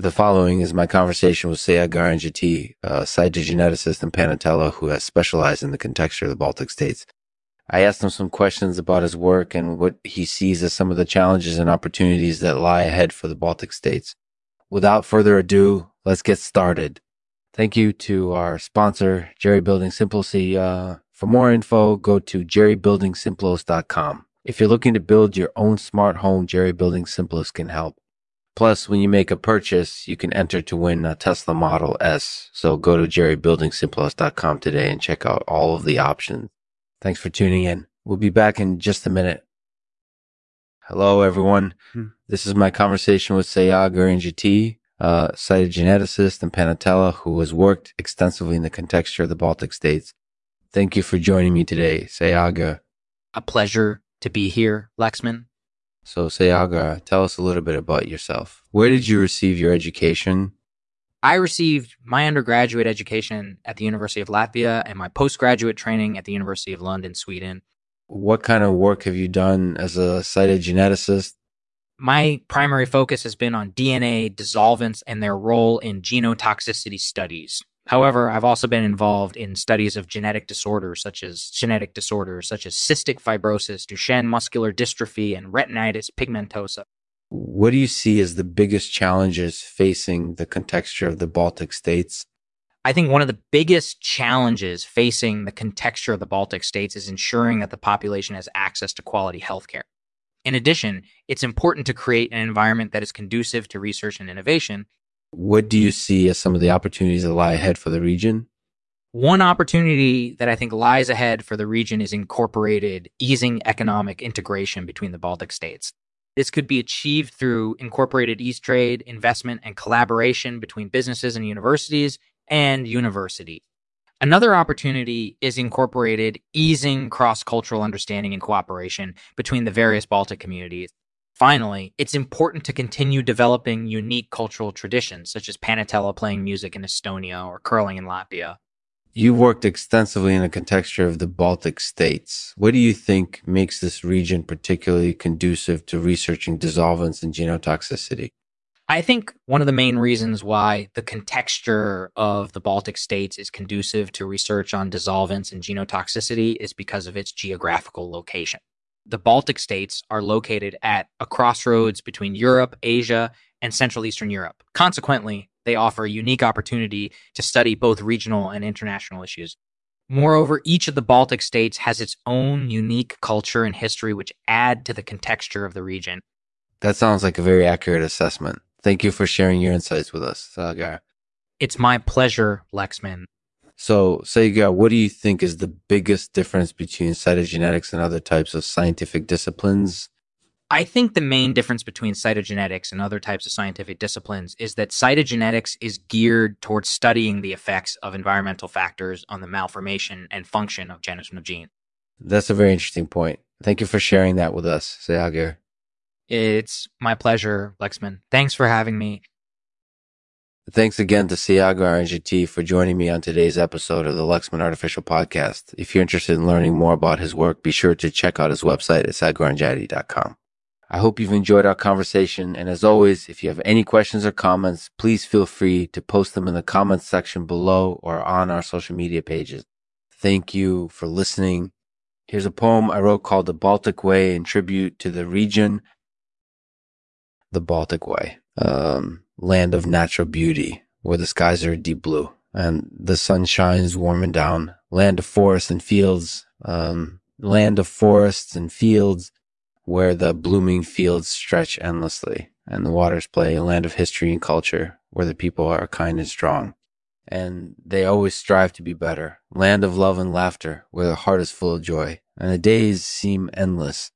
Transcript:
The following is my conversation with Saagar Enjeti, a cytogeneticist in Panatela who has specialized in the contexture of the Baltic states. I asked him some questions about his work and what he sees as some of the challenges and opportunities that lie ahead for the Baltic states. Without further ado, let's get started. Thank you to our sponsor, Jerry Building Simplicity. Uh, for more info, go to jerrybuildingsimplos.com. If you're looking to build your own smart home, Jerry Building Simplos can help. Plus, when you make a purchase, you can enter to win a Tesla Model S. So go to jerrybuildingsimplos.com today and check out all of the options. Thanks for tuning in. We'll be back in just a minute. Hello, everyone. Hmm. This is my conversation with Saagar Enjeti, a cytogeneticist in Panatela who has worked extensively in the contexture of the Baltic states. Thank you for joining me today, Sayaga. A pleasure to be here, Lexman. So, Sayaga, tell us a little bit about yourself. Where did you receive your education? I received my undergraduate education at the University of Latvia and my postgraduate training at the University of London, Sweden. What kind of work have you done as a cytogeneticist? My primary focus has been on DNA dissolvents and their role in genotoxicity studies. However, I've also been involved in studies of genetic disorders such as genetic disorders such as cystic fibrosis, Duchenne muscular dystrophy, and retinitis pigmentosa. What do you see as the biggest challenges facing the contexture of the Baltic states? I think one of the biggest challenges facing the contexture of the Baltic states is ensuring that the population has access to quality healthcare. In addition, it's important to create an environment that is conducive to research and innovation what do you see as some of the opportunities that lie ahead for the region? One opportunity that I think lies ahead for the region is incorporated easing economic integration between the Baltic states. This could be achieved through incorporated ease trade, investment, and collaboration between businesses and universities and university. Another opportunity is incorporated easing cross cultural understanding and cooperation between the various Baltic communities Finally, it's important to continue developing unique cultural traditions, such as Panatela playing music in Estonia or curling in Latvia. You worked extensively in the contexture of the Baltic states. What do you think makes this region particularly conducive to researching dissolvents and genotoxicity? I think one of the main reasons why the contexture of the Baltic states is conducive to research on dissolvents and genotoxicity is because of its geographical location the Baltic states are located at a crossroads between Europe, Asia, and Central Eastern Europe. Consequently, they offer a unique opportunity to study both regional and international issues. Moreover, each of the Baltic states has its own unique culture and history, which add to the contexture of the region. That sounds like a very accurate assessment. Thank you for sharing your insights with us, Saagar. It's my pleasure, Lexman. So, Saiga, what do you think is the biggest difference between cytogenetics and other types of scientific disciplines? I think the main difference between cytogenetics and other types of scientific disciplines is that cytogenetics is geared towards studying the effects of environmental factors on the malformation and function of genes and genes. That's a very interesting point. Thank you for sharing that with us, Sayagir. It's my pleasure, Lexman. Thanks for having me. Thanks again to Saagar Enjeti for joining me on today's episode of the Lexman Artificial Podcast. If you're interested in learning more about his work, be sure to check out his website at sagoranjati.com. I hope you've enjoyed our conversation. And as always, if you have any questions or comments, please feel free to post them in the comments section below or on our social media pages. Thank you for listening. Here's a poem I wrote called The Baltic Way in tribute to the region, the Baltic Way. Um, land of natural beauty where the skies are deep blue and the sun shines warming down. Land of forests and fields, um, land of forests and fields where the blooming fields stretch endlessly and the waters play. A land of history and culture where the people are kind and strong and they always strive to be better. Land of love and laughter where the heart is full of joy and the days seem endless